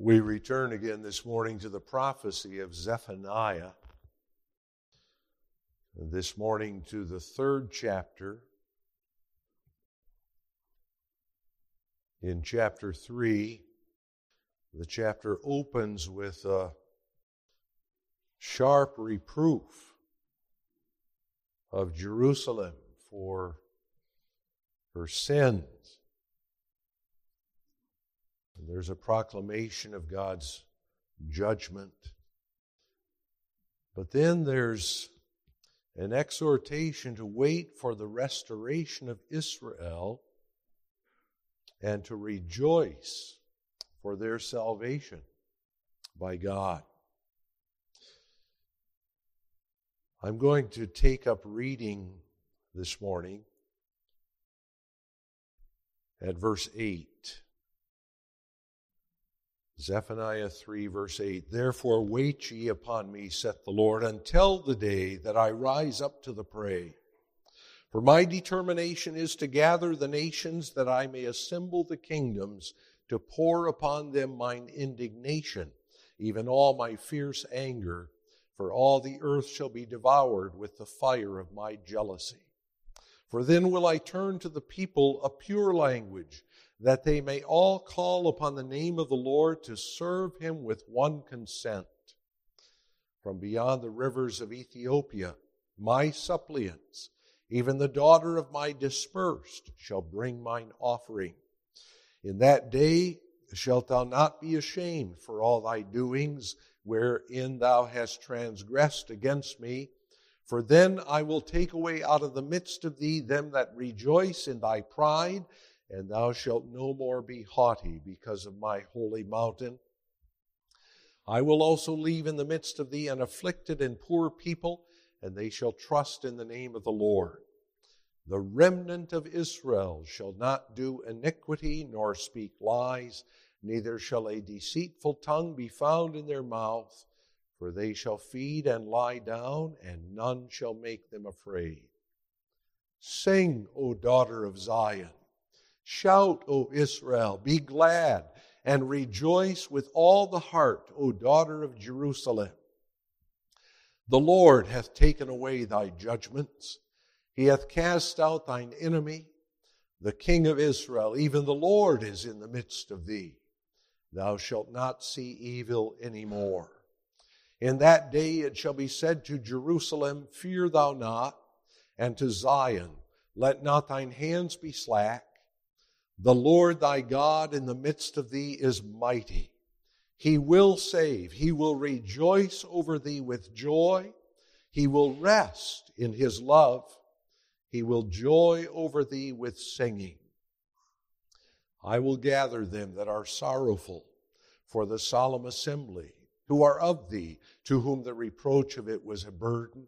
We return again this morning to the prophecy of Zephaniah. This morning to the third chapter. In chapter 3, the chapter opens with a sharp reproof of Jerusalem for her sins. There's a proclamation of God's judgment. But then there's an exhortation to wait for the restoration of Israel and to rejoice for their salvation by God. I'm going to take up reading this morning at verse 8. Zephaniah 3, verse 8 Therefore wait ye upon me, saith the Lord, until the day that I rise up to the prey. For my determination is to gather the nations, that I may assemble the kingdoms, to pour upon them mine indignation, even all my fierce anger, for all the earth shall be devoured with the fire of my jealousy. For then will I turn to the people a pure language that they may all call upon the name of the Lord to serve him with one consent. From beyond the rivers of Ethiopia, my suppliants, even the daughter of my dispersed, shall bring mine offering. In that day shalt thou not be ashamed for all thy doings, wherein thou hast transgressed against me. For then I will take away out of the midst of thee them that rejoice in thy pride and thou shalt no more be haughty because of my holy mountain. I will also leave in the midst of thee an afflicted and poor people, and they shall trust in the name of the Lord. The remnant of Israel shall not do iniquity nor speak lies, neither shall a deceitful tongue be found in their mouth, for they shall feed and lie down, and none shall make them afraid. Sing, O daughter of Zion. Shout, O Israel, be glad, and rejoice with all the heart, O daughter of Jerusalem. The Lord hath taken away thy judgments. He hath cast out thine enemy. The King of Israel, even the Lord, is in the midst of thee. Thou shalt not see evil any more. In that day it shall be said to Jerusalem, Fear thou not, and to Zion, Let not thine hands be slack. The Lord thy God in the midst of thee is mighty. He will save. He will rejoice over thee with joy. He will rest in his love. He will joy over thee with singing. I will gather them that are sorrowful for the solemn assembly, who are of thee, to whom the reproach of it was a burden.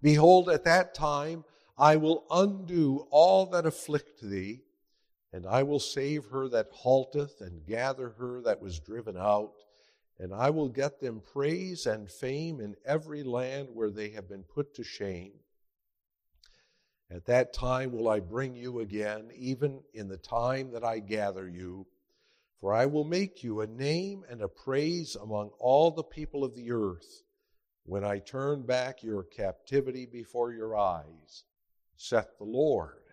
Behold, at that time I will undo all that afflict thee and I will save her that halteth, and gather her that was driven out. And I will get them praise and fame in every land where they have been put to shame. At that time will I bring you again, even in the time that I gather you. For I will make you a name and a praise among all the people of the earth, when I turn back your captivity before your eyes, saith the Lord.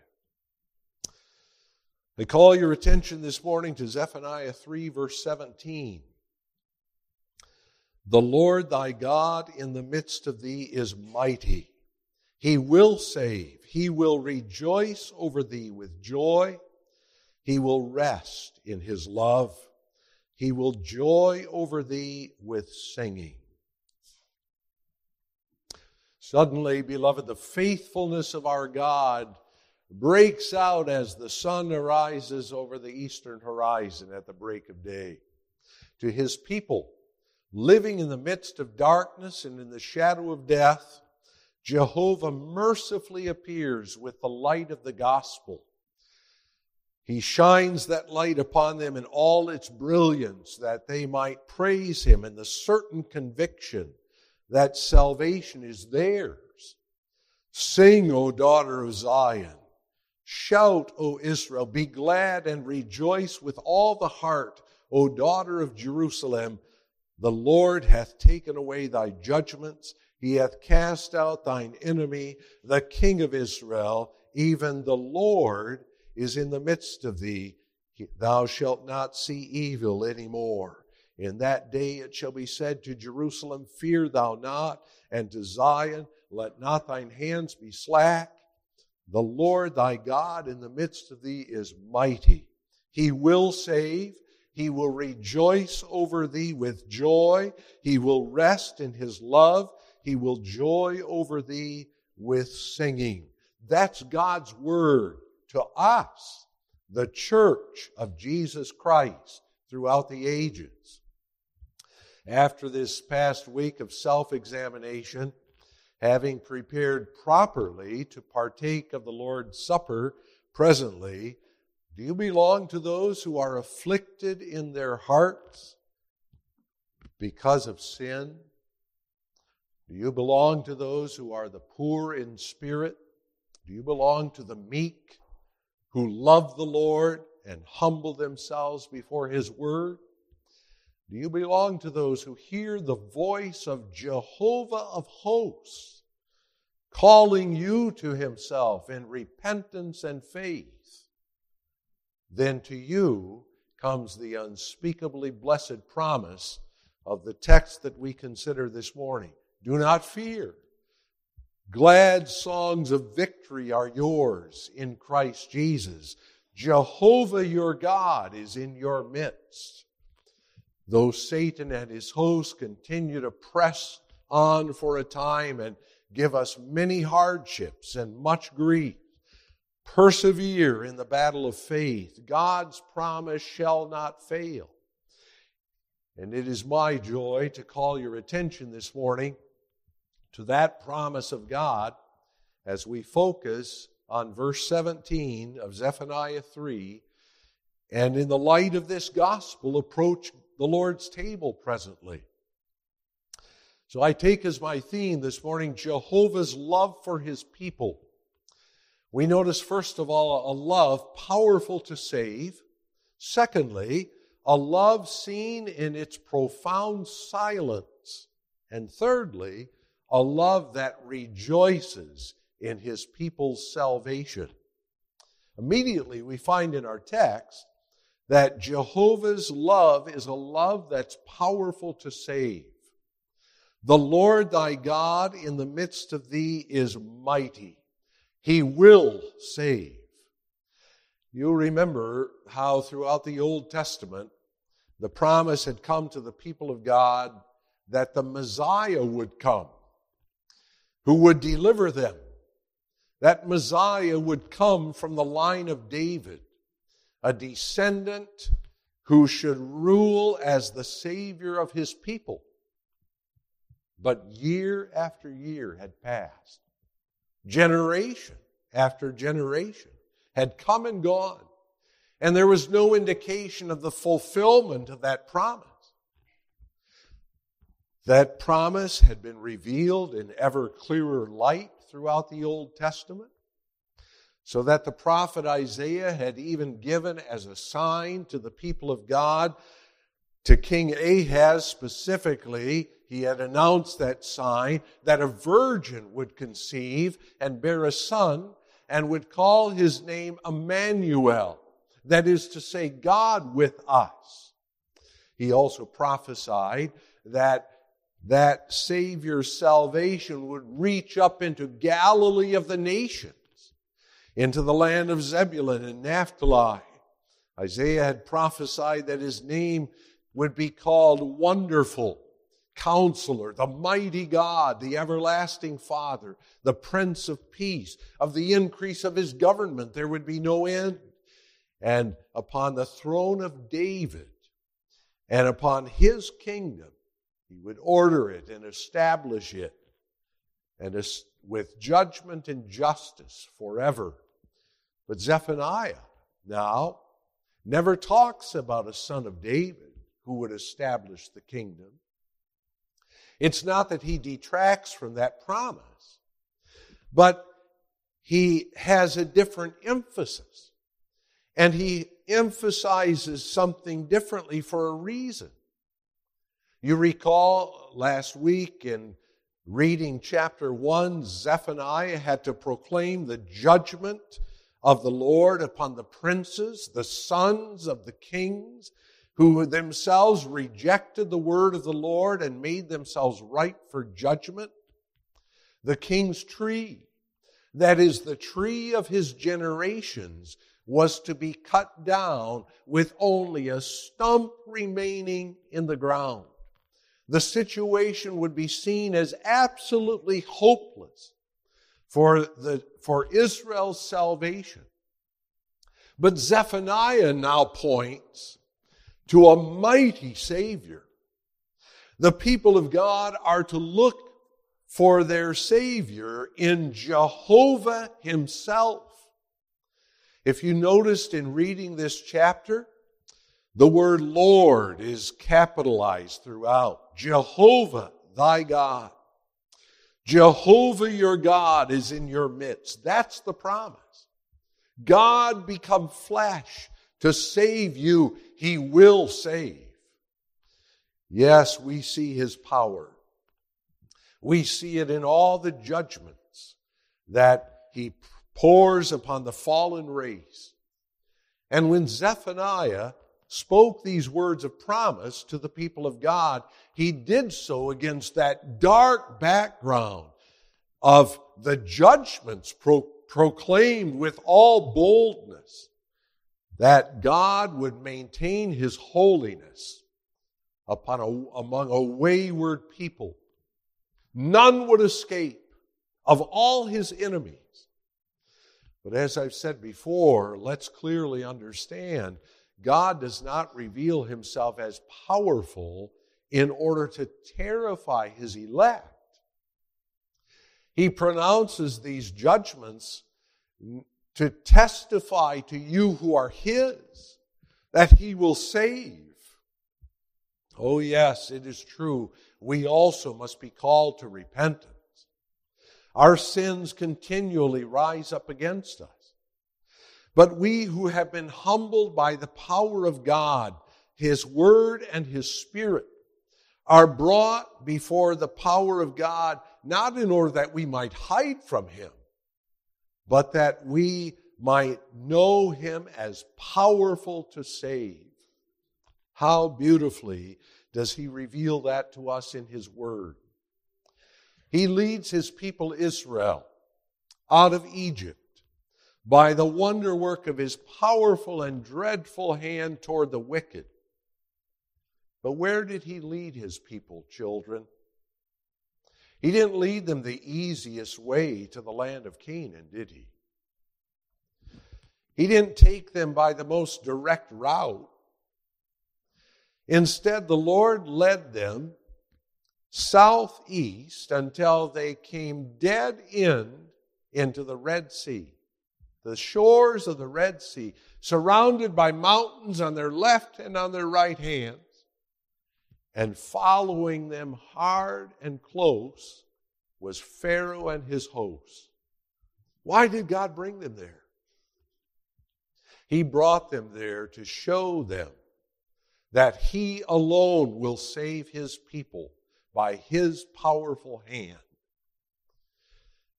I call your attention this morning to Zephaniah 3, verse 17. The Lord thy God in the midst of thee is mighty. He will save. He will rejoice over thee with joy. He will rest in his love. He will joy over thee with singing. Suddenly, beloved, the faithfulness of our God breaks out as the sun arises over the eastern horizon at the break of day. To his people, living in the midst of darkness and in the shadow of death, Jehovah mercifully appears with the light of the gospel. He shines that light upon them in all its brilliance that they might praise him in the certain conviction that salvation is theirs. Sing, O daughter of Zion. Shout, O Israel, be glad and rejoice with all the heart, O daughter of Jerusalem, the Lord hath taken away thy judgments. He hath cast out thine enemy, the King of Israel, even the Lord is in the midst of thee. Thou shalt not see evil any more. In that day it shall be said to Jerusalem, Fear thou not, and to Zion, Let not thine hands be slack. The Lord thy God in the midst of thee is mighty. He will save. He will rejoice over thee with joy. He will rest in his love. He will joy over thee with singing. That's God's word to us, the church of Jesus Christ throughout the ages. After this past week of self examination, having prepared properly to partake of the Lord's Supper presently, do you belong to those who are afflicted in their hearts because of sin? Do you belong to those who are the poor in spirit? Do you belong to the meek who love the Lord and humble themselves before His Word? Do you belong to those who hear the voice of Jehovah of hosts calling you to Himself in repentance and faith? then to you comes the unspeakably blessed promise of the text that we consider this morning. Do not fear. Glad songs of victory are yours in Christ Jesus. Jehovah your God is in your midst. Though Satan and his hosts continue to press on for a time and give us many hardships and much grief, Persevere in the battle of faith. God's promise shall not fail. And it is my joy to call your attention this morning to that promise of God as we focus on verse 17 of Zephaniah 3 and in the light of this gospel approach the Lord's table presently. So I take as my theme this morning Jehovah's love for his people we notice, first of all, a love powerful to save. Secondly, a love seen in its profound silence. And thirdly, a love that rejoices in his people's salvation. Immediately, we find in our text that Jehovah's love is a love that's powerful to save. The Lord thy God in the midst of thee is mighty. He will save. You remember how throughout the Old Testament, the promise had come to the people of God that the Messiah would come, who would deliver them. That Messiah would come from the line of David, a descendant who should rule as the Savior of his people. But year after year had passed generation after generation had come and gone, and there was no indication of the fulfillment of that promise. That promise had been revealed in ever clearer light throughout the Old Testament, so that the prophet Isaiah had even given as a sign to the people of God, to King Ahaz specifically, he had announced that sign that a virgin would conceive and bear a son and would call his name Emmanuel. That is to say, God with us. He also prophesied that that Savior's salvation would reach up into Galilee of the nations, into the land of Zebulun and Naphtali. Isaiah had prophesied that his name would be called Wonderful, Counselor, the mighty God, the everlasting Father, the Prince of Peace. Of the increase of his government, there would be no end. And upon the throne of David and upon his kingdom, he would order it and establish it and with judgment and justice forever. But Zephaniah now never talks about a son of David who would establish the kingdom. It's not that he detracts from that promise, but he has a different emphasis. And he emphasizes something differently for a reason. You recall last week in reading chapter 1, Zephaniah had to proclaim the judgment of the Lord upon the princes, the sons of the kings, who themselves rejected the word of the Lord and made themselves right for judgment. The king's tree, that is the tree of his generations, was to be cut down with only a stump remaining in the ground. The situation would be seen as absolutely hopeless for, the, for Israel's salvation. But Zephaniah now points to a mighty Savior. The people of God are to look for their Savior in Jehovah Himself. If you noticed in reading this chapter, the word Lord is capitalized throughout. Jehovah, thy God. Jehovah your God is in your midst. That's the promise. God become flesh to save you. He will save. Yes, we see his power. We see it in all the judgments that he pours upon the fallen race. And when Zephaniah spoke these words of promise to the people of God, he did so against that dark background of the judgments pro- proclaimed with all boldness that God would maintain his holiness upon a, among a wayward people. None would escape of all his enemies. But as I've said before, let's clearly understand God does not reveal himself as powerful in order to terrify his elect. He pronounces these judgments to testify to you who are his that he will save. Oh, yes, it is true. We also must be called to repentance. Our sins continually rise up against us. But we who have been humbled by the power of God, His Word and His Spirit, are brought before the power of God, not in order that we might hide from Him, but that we might know Him as powerful to save. How beautifully does He reveal that to us in His Word. He leads His people Israel out of Egypt by the wonder work of his powerful and dreadful hand toward the wicked. But where did he lead his people, children? He didn't lead them the easiest way to the land of Canaan, did he? He didn't take them by the most direct route. Instead, the Lord led them southeast until they came dead end into the Red Sea the shores of the Red Sea, surrounded by mountains on their left and on their right hands, and following them hard and close was Pharaoh and his hosts. Why did God bring them there? He brought them there to show them that He alone will save His people by His powerful hand.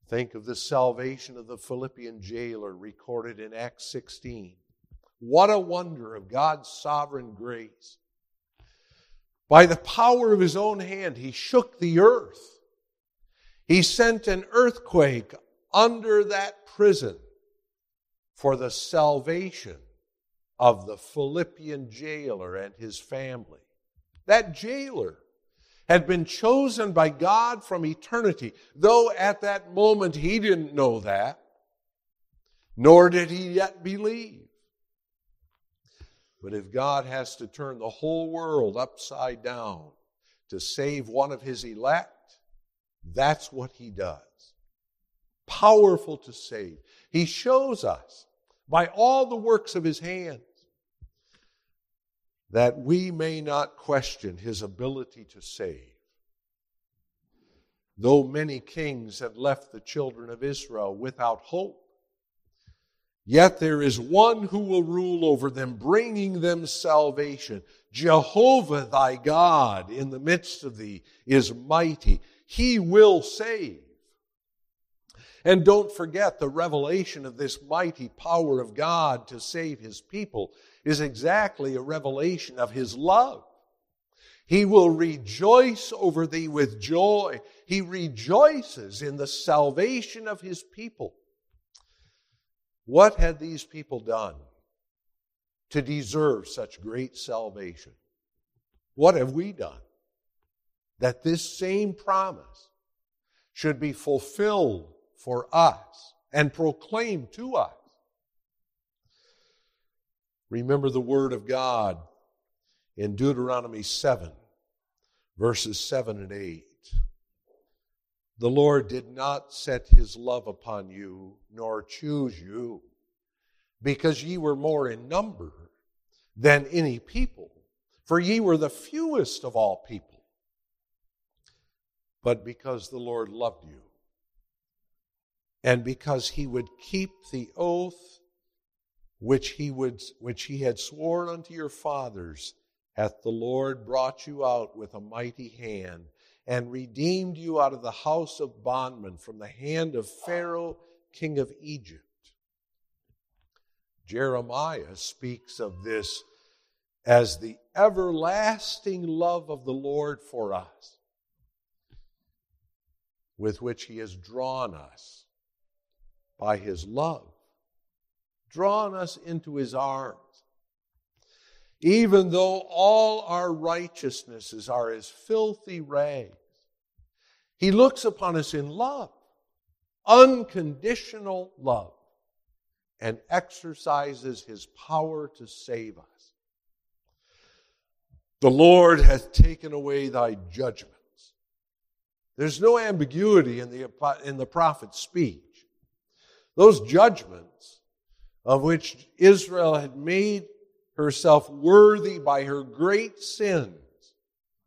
Think of the salvation of the Philippian jailer recorded in Acts 16. What a wonder of God's sovereign grace. By the power of his own hand, he shook the earth. He sent an earthquake under that prison for the salvation of the Philippian jailer and his family. That jailer had been chosen by God from eternity, though at that moment he didn't know that, nor did he yet believe. But if God has to turn the whole world upside down to save one of his elect, that's what he does. Powerful to save. He shows us by all the works of his hands that we may not question his ability to save. Though many kings had left the children of Israel without hope, Yet there is one who will rule over them, bringing them salvation. Jehovah thy God in the midst of thee is mighty. He will save. And don't forget the revelation of this mighty power of God to save his people is exactly a revelation of his love. He will rejoice over thee with joy. He rejoices in the salvation of his people. What had these people done to deserve such great salvation? What have we done? That this same promise should be fulfilled for us and proclaimed to us. Remember the word of God in Deuteronomy 7, verses 7 and 8. The Lord did not set his love upon you, nor choose you, because ye were more in number than any people, for ye were the fewest of all people, but because the Lord loved you, and because he would keep the oath which he would which he had sworn unto your fathers hath the Lord brought you out with a mighty hand and redeemed you out of the house of bondmen from the hand of Pharaoh, king of Egypt. Jeremiah speaks of this as the everlasting love of the Lord for us, with which he has drawn us by his love, drawn us into his arms. Even though all our righteousnesses are as filthy rags, he looks upon us in love, unconditional love, and exercises his power to save us. The Lord hath taken away thy judgments. There's no ambiguity in the, in the prophet's speech. Those judgments of which Israel had made herself worthy by her great sins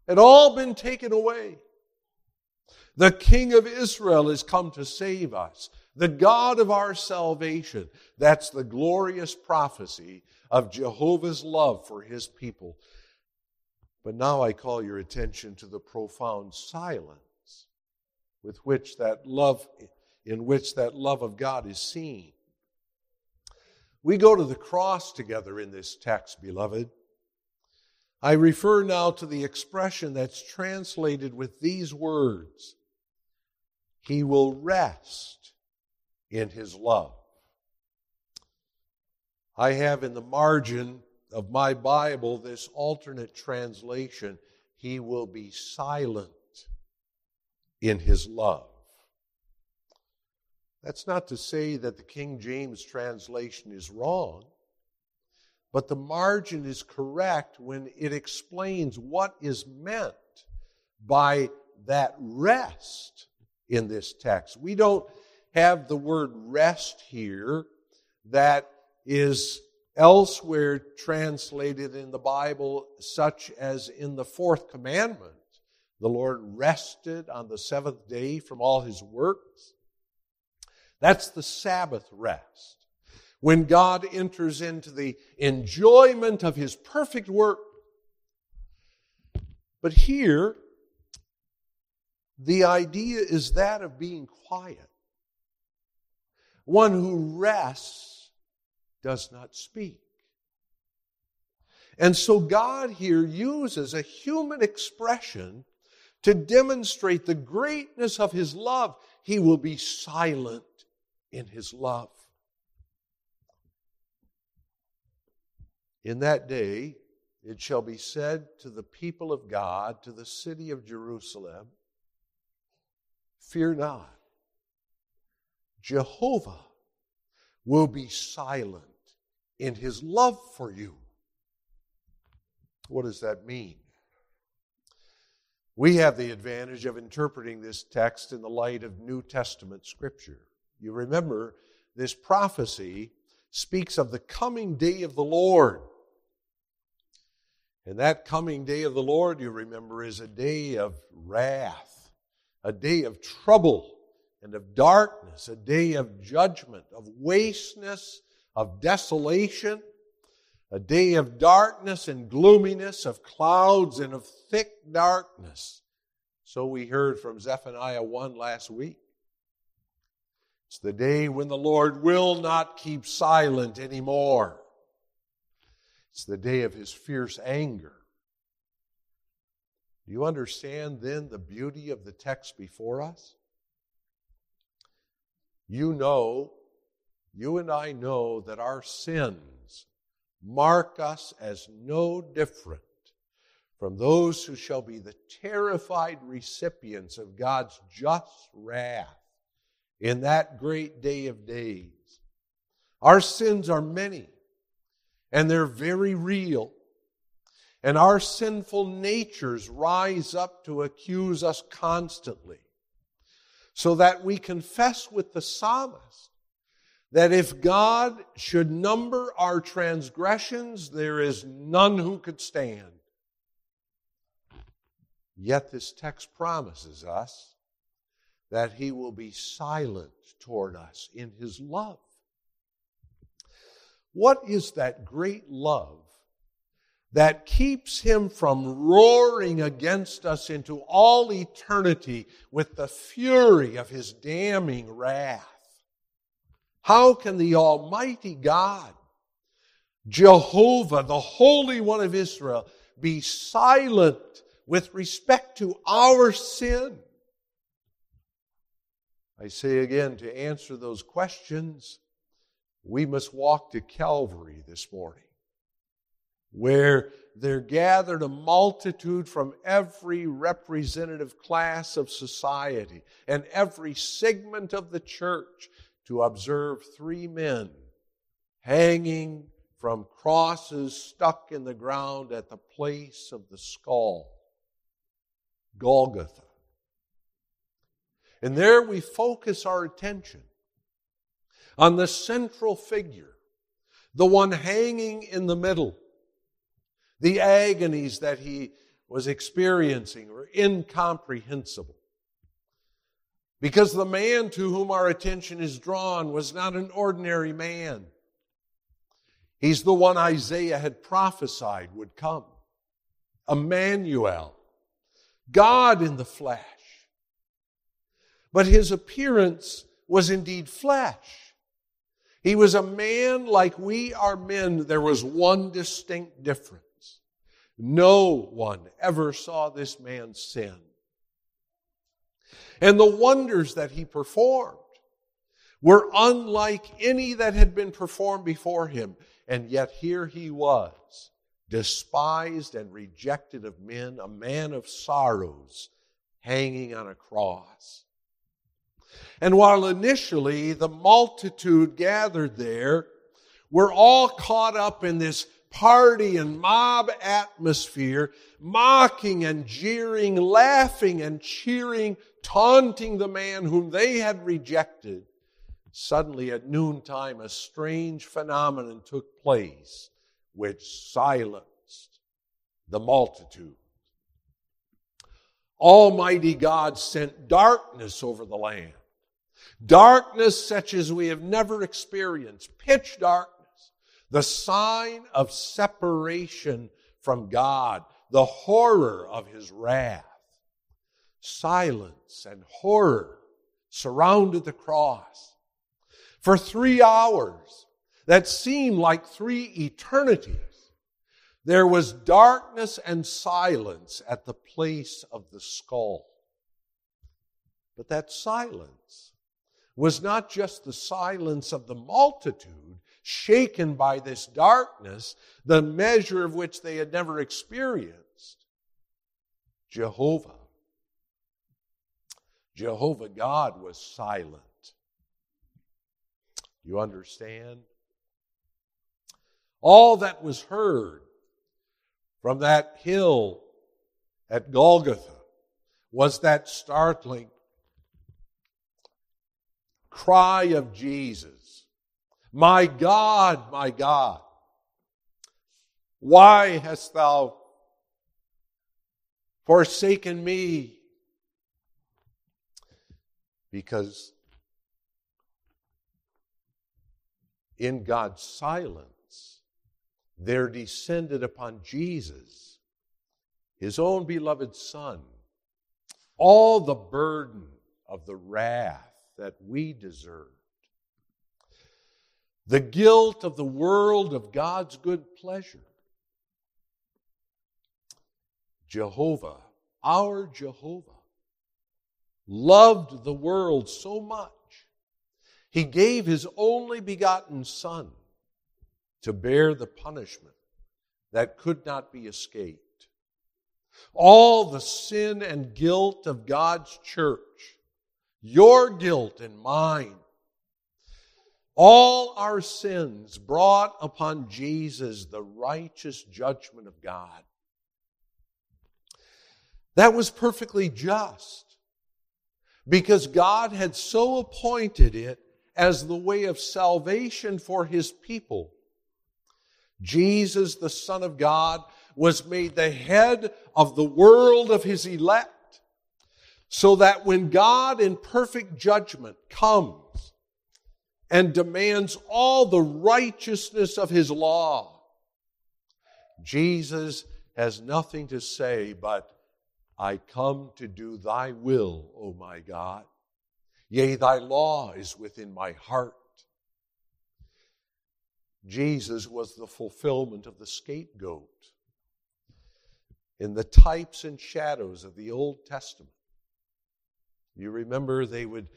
had all been taken away. The King of Israel is come to save us, the God of our salvation. That's the glorious prophecy of Jehovah's love for his people. But now I call your attention to the profound silence with which that love, in which that love of God is seen. We go to the cross together in this text, beloved. I refer now to the expression that's translated with these words He will rest in His love. I have in the margin of my Bible this alternate translation He will be silent in His love. That's not to say that the King James translation is wrong, but the margin is correct when it explains what is meant by that rest in this text. We don't have the word rest here that is elsewhere translated in the Bible, such as in the fourth commandment. The Lord rested on the seventh day from all his works. That's the Sabbath rest. When God enters into the enjoyment of his perfect work. But here, the idea is that of being quiet. One who rests does not speak. And so God here uses a human expression to demonstrate the greatness of his love. He will be silent in his love. In that day, it shall be said to the people of God, to the city of Jerusalem, Fear not. Jehovah will be silent in his love for you. What does that mean? We have the advantage of interpreting this text in the light of New Testament scripture. You remember, this prophecy speaks of the coming day of the Lord. And that coming day of the Lord, you remember, is a day of wrath, a day of trouble and of darkness, a day of judgment, of wasteness, of desolation, a day of darkness and gloominess, of clouds and of thick darkness. So we heard from Zephaniah 1 last week. It's the day when the Lord will not keep silent anymore. It's the day of his fierce anger. Do you understand then the beauty of the text before us? You know, you and I know that our sins mark us as no different from those who shall be the terrified recipients of God's just wrath in that great day of days. Our sins are many, and they're very real. And our sinful natures rise up to accuse us constantly. So that we confess with the psalmist that if God should number our transgressions, there is none who could stand. Yet this text promises us that he will be silent toward us in his love. What is that great love that keeps him from roaring against us into all eternity with the fury of his damning wrath? How can the Almighty God, Jehovah, the Holy One of Israel, be silent with respect to our sin? I say again, to answer those questions, we must walk to Calvary this morning, where there gathered a multitude from every representative class of society and every segment of the church to observe three men hanging from crosses stuck in the ground at the place of the skull, Golgotha. And there we focus our attention on the central figure, the one hanging in the middle. The agonies that he was experiencing were incomprehensible. Because the man to whom our attention is drawn was not an ordinary man. He's the one Isaiah had prophesied would come. Emmanuel, God in the flesh but his appearance was indeed flesh. He was a man like we are men. There was one distinct difference. No one ever saw this man sin. And the wonders that he performed were unlike any that had been performed before him. And yet here he was, despised and rejected of men, a man of sorrows, hanging on a cross. And while initially the multitude gathered there were all caught up in this party and mob atmosphere, mocking and jeering, laughing and cheering, taunting the man whom they had rejected, suddenly at noontime a strange phenomenon took place which silenced the multitude. Almighty God sent darkness over the land. Darkness such as we have never experienced, pitch darkness, the sign of separation from God, the horror of his wrath. Silence and horror surrounded the cross. For three hours that seemed like three eternities, there was darkness and silence at the place of the skull. But that silence was not just the silence of the multitude shaken by this darkness, the measure of which they had never experienced. Jehovah. Jehovah God was silent. You understand? All that was heard from that hill at Golgotha was that startling cry of Jesus My God, my God, why hast thou forsaken me? Because in God's silence, there descended upon Jesus, his own beloved Son, all the burden of the wrath that we deserved, the guilt of the world of God's good pleasure. Jehovah, our Jehovah, loved the world so much, he gave his only begotten Son to bear the punishment that could not be escaped. All the sin and guilt of God's church, your guilt and mine, all our sins brought upon Jesus the righteous judgment of God. That was perfectly just because God had so appointed it as the way of salvation for his people. Jesus, the Son of God, was made the head of the world of his elect, so that when God in perfect judgment comes and demands all the righteousness of his law, Jesus has nothing to say but, I come to do thy will, O my God. Yea, thy law is within my heart. Jesus was the fulfillment of the scapegoat in the types and shadows of the Old Testament. You remember they would,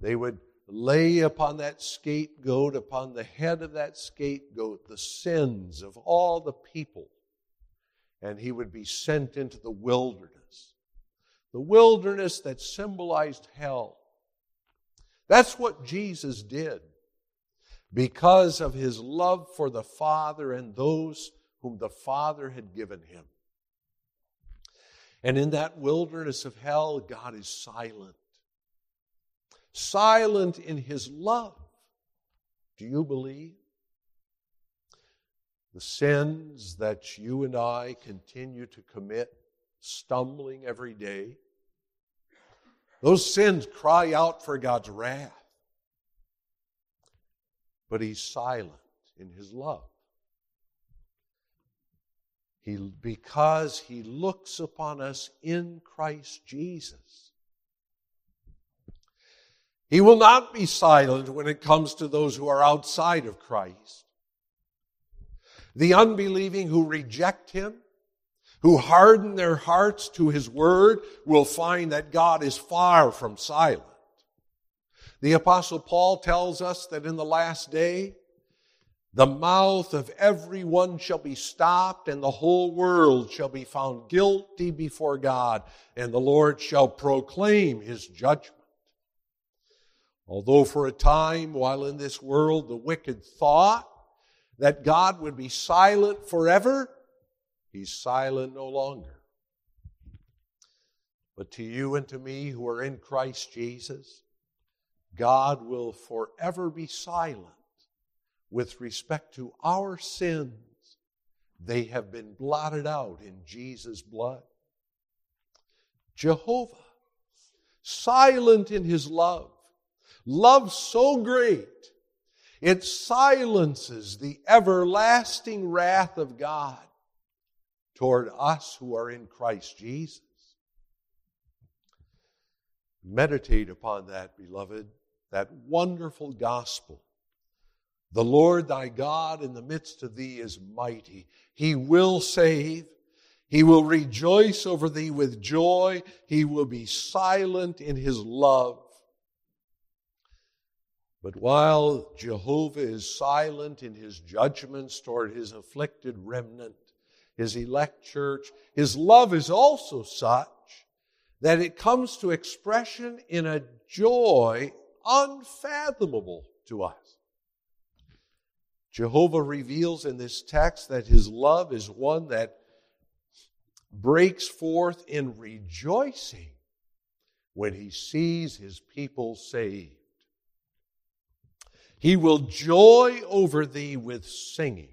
they would lay upon that scapegoat, upon the head of that scapegoat, the sins of all the people, and he would be sent into the wilderness. The wilderness that symbolized hell. That's what Jesus did because of his love for the Father and those whom the Father had given him. And in that wilderness of hell, God is silent. Silent in his love. Do you believe? The sins that you and I continue to commit, stumbling every day, those sins cry out for God's wrath. But he's silent in his love. He, because he looks upon us in Christ Jesus. He will not be silent when it comes to those who are outside of Christ. The unbelieving who reject him, who harden their hearts to his word, will find that God is far from silent. The apostle Paul tells us that in the last day, the mouth of everyone shall be stopped, and the whole world shall be found guilty before God, and the Lord shall proclaim his judgment. Although for a time, while in this world, the wicked thought that God would be silent forever, he's silent no longer. But to you and to me who are in Christ Jesus, God will forever be silent with respect to our sins, they have been blotted out in Jesus' blood. Jehovah, silent in his love, love so great, it silences the everlasting wrath of God toward us who are in Christ Jesus. Meditate upon that, beloved, that wonderful gospel the Lord thy God in the midst of thee is mighty. He will save. He will rejoice over thee with joy. He will be silent in his love. But while Jehovah is silent in his judgments toward his afflicted remnant, his elect church, his love is also such that it comes to expression in a joy unfathomable to us. Jehovah reveals in this text that his love is one that breaks forth in rejoicing when he sees his people saved. He will joy over thee with singing.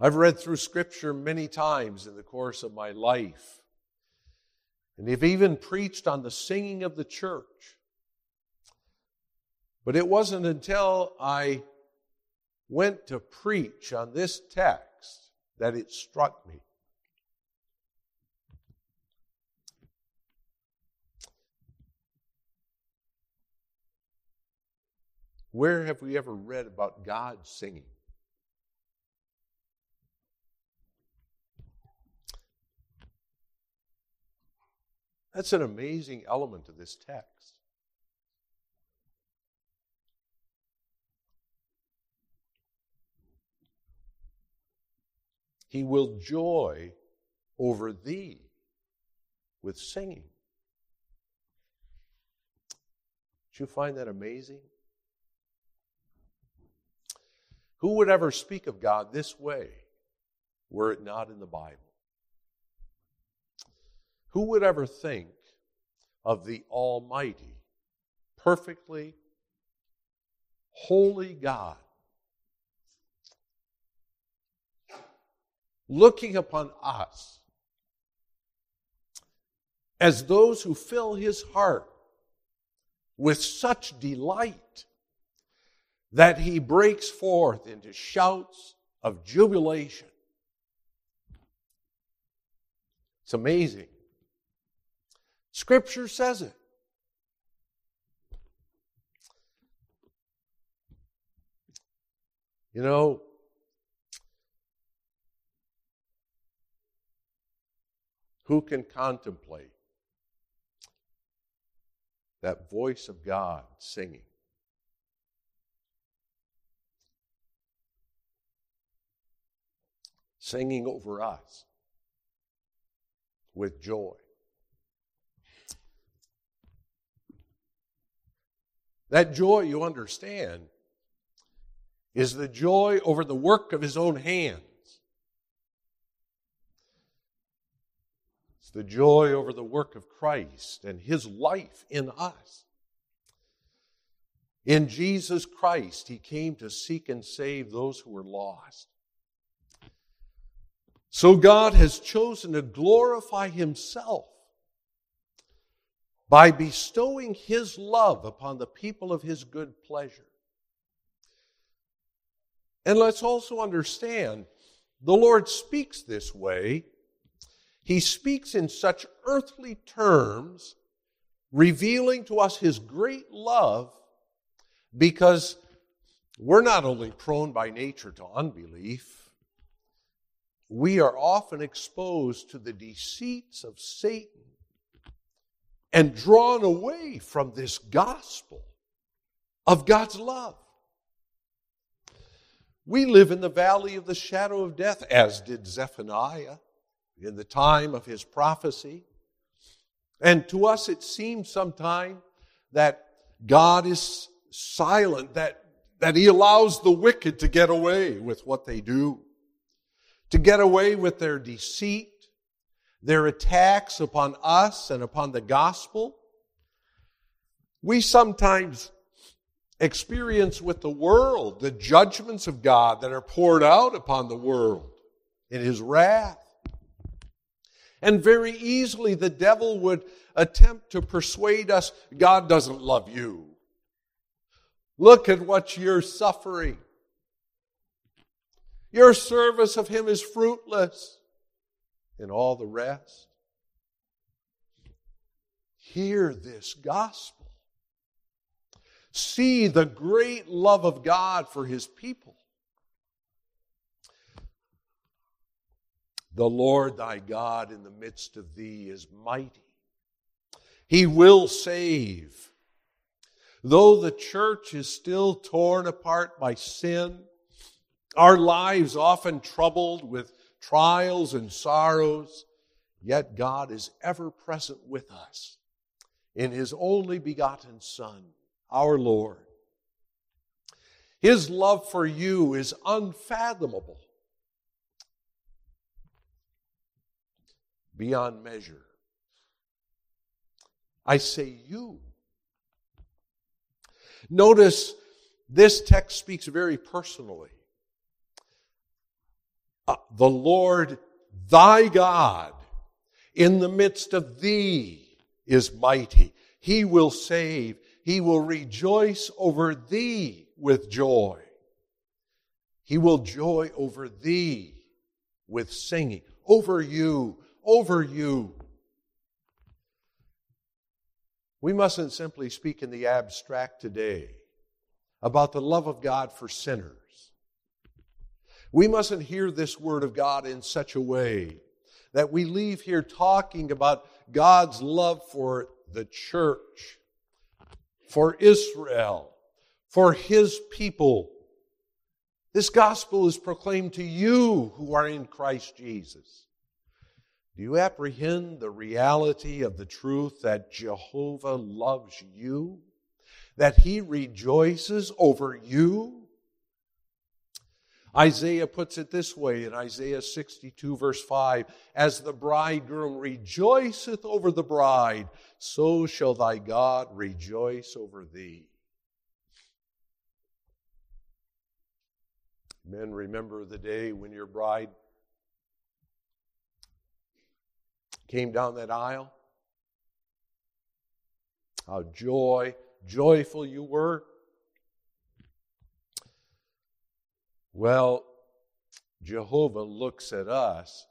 I've read through Scripture many times in the course of my life, and have even preached on the singing of the church. But it wasn't until I went to preach on this text that it struck me. Where have we ever read about God singing? That's an amazing element of this text. He will joy over thee with singing. Did you find that amazing? Who would ever speak of God this way were it not in the Bible? Who would ever think of the Almighty, perfectly holy God looking upon us as those who fill his heart with such delight that he breaks forth into shouts of jubilation. It's amazing. Scripture says it. You know, who can contemplate that voice of God singing? singing over us with joy. That joy, you understand, is the joy over the work of his own hands. It's the joy over the work of Christ and his life in us. In Jesus Christ, he came to seek and save those who were lost. So God has chosen to glorify Himself by bestowing His love upon the people of His good pleasure. And let's also understand the Lord speaks this way. He speaks in such earthly terms, revealing to us His great love because we're not only prone by nature to unbelief, we are often exposed to the deceits of Satan and drawn away from this gospel of God's love. We live in the valley of the shadow of death, as did Zephaniah in the time of his prophecy. And to us, it seems sometimes that God is silent, that, that he allows the wicked to get away with what they do to get away with their deceit, their attacks upon us and upon the gospel. We sometimes experience with the world the judgments of God that are poured out upon the world in his wrath. And very easily the devil would attempt to persuade us God doesn't love you. Look at what you're suffering. Your service of Him is fruitless. And all the rest. Hear this gospel. See the great love of God for His people. The Lord thy God in the midst of thee is mighty. He will save. Though the church is still torn apart by sin, our lives often troubled with trials and sorrows, yet God is ever present with us in His only begotten Son, our Lord. His love for you is unfathomable, beyond measure. I say you. Notice this text speaks very personally uh, the Lord thy God in the midst of thee is mighty. He will save. He will rejoice over thee with joy. He will joy over thee with singing. Over you, over you. We mustn't simply speak in the abstract today about the love of God for sinners. We mustn't hear this word of God in such a way that we leave here talking about God's love for the church, for Israel, for His people. This gospel is proclaimed to you who are in Christ Jesus. Do you apprehend the reality of the truth that Jehovah loves you? That He rejoices over you? Isaiah puts it this way in Isaiah 62, verse 5 As the bridegroom rejoiceth over the bride, so shall thy God rejoice over thee. Men, remember the day when your bride came down that aisle? How joy, joyful you were. Well, Jehovah looks at us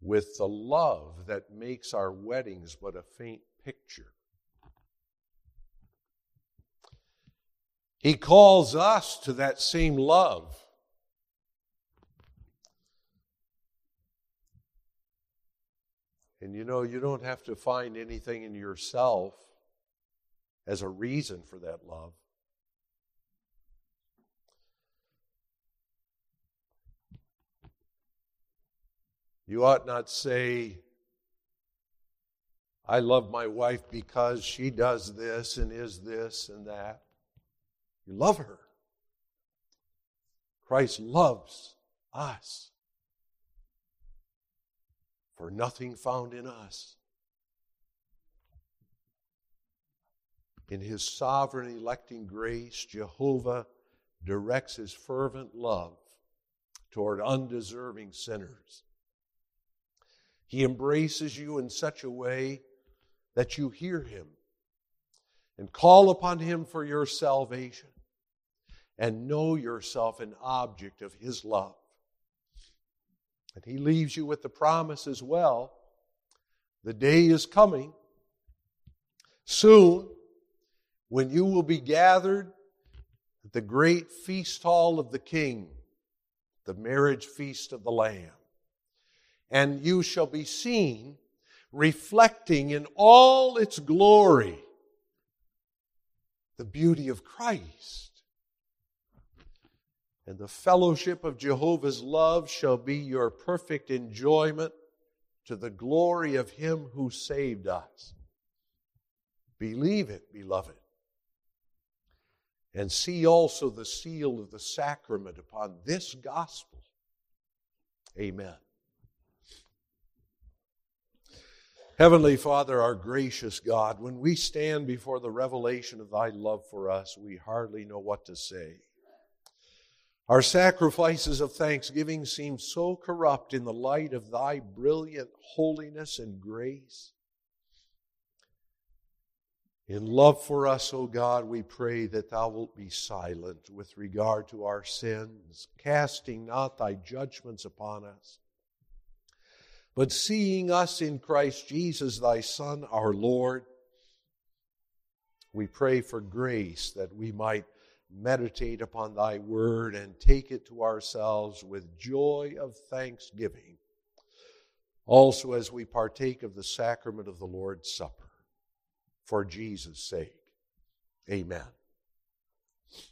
with the love that makes our weddings but a faint picture. He calls us to that same love. And you know, you don't have to find anything in yourself as a reason for that love. You ought not say, I love my wife because she does this and is this and that. You love her. Christ loves us. For nothing found in us. In his sovereign electing grace, Jehovah directs his fervent love toward undeserving sinners. He embraces you in such a way that you hear Him and call upon Him for your salvation and know yourself an object of His love. And He leaves you with the promise as well the day is coming soon when you will be gathered at the great feast hall of the King, the marriage feast of the Lamb and you shall be seen reflecting in all its glory the beauty of Christ. And the fellowship of Jehovah's love shall be your perfect enjoyment to the glory of Him who saved us. Believe it, beloved. And see also the seal of the sacrament upon this gospel. Amen. Heavenly Father, our gracious God, when we stand before the revelation of Thy love for us, we hardly know what to say. Our sacrifices of thanksgiving seem so corrupt in the light of Thy brilliant holiness and grace. In love for us, O God, we pray that Thou wilt be silent with regard to our sins, casting not Thy judgments upon us but seeing us in Christ Jesus, thy Son, our Lord, we pray for grace that we might meditate upon thy word and take it to ourselves with joy of thanksgiving. Also, as we partake of the sacrament of the Lord's Supper, for Jesus' sake. Amen.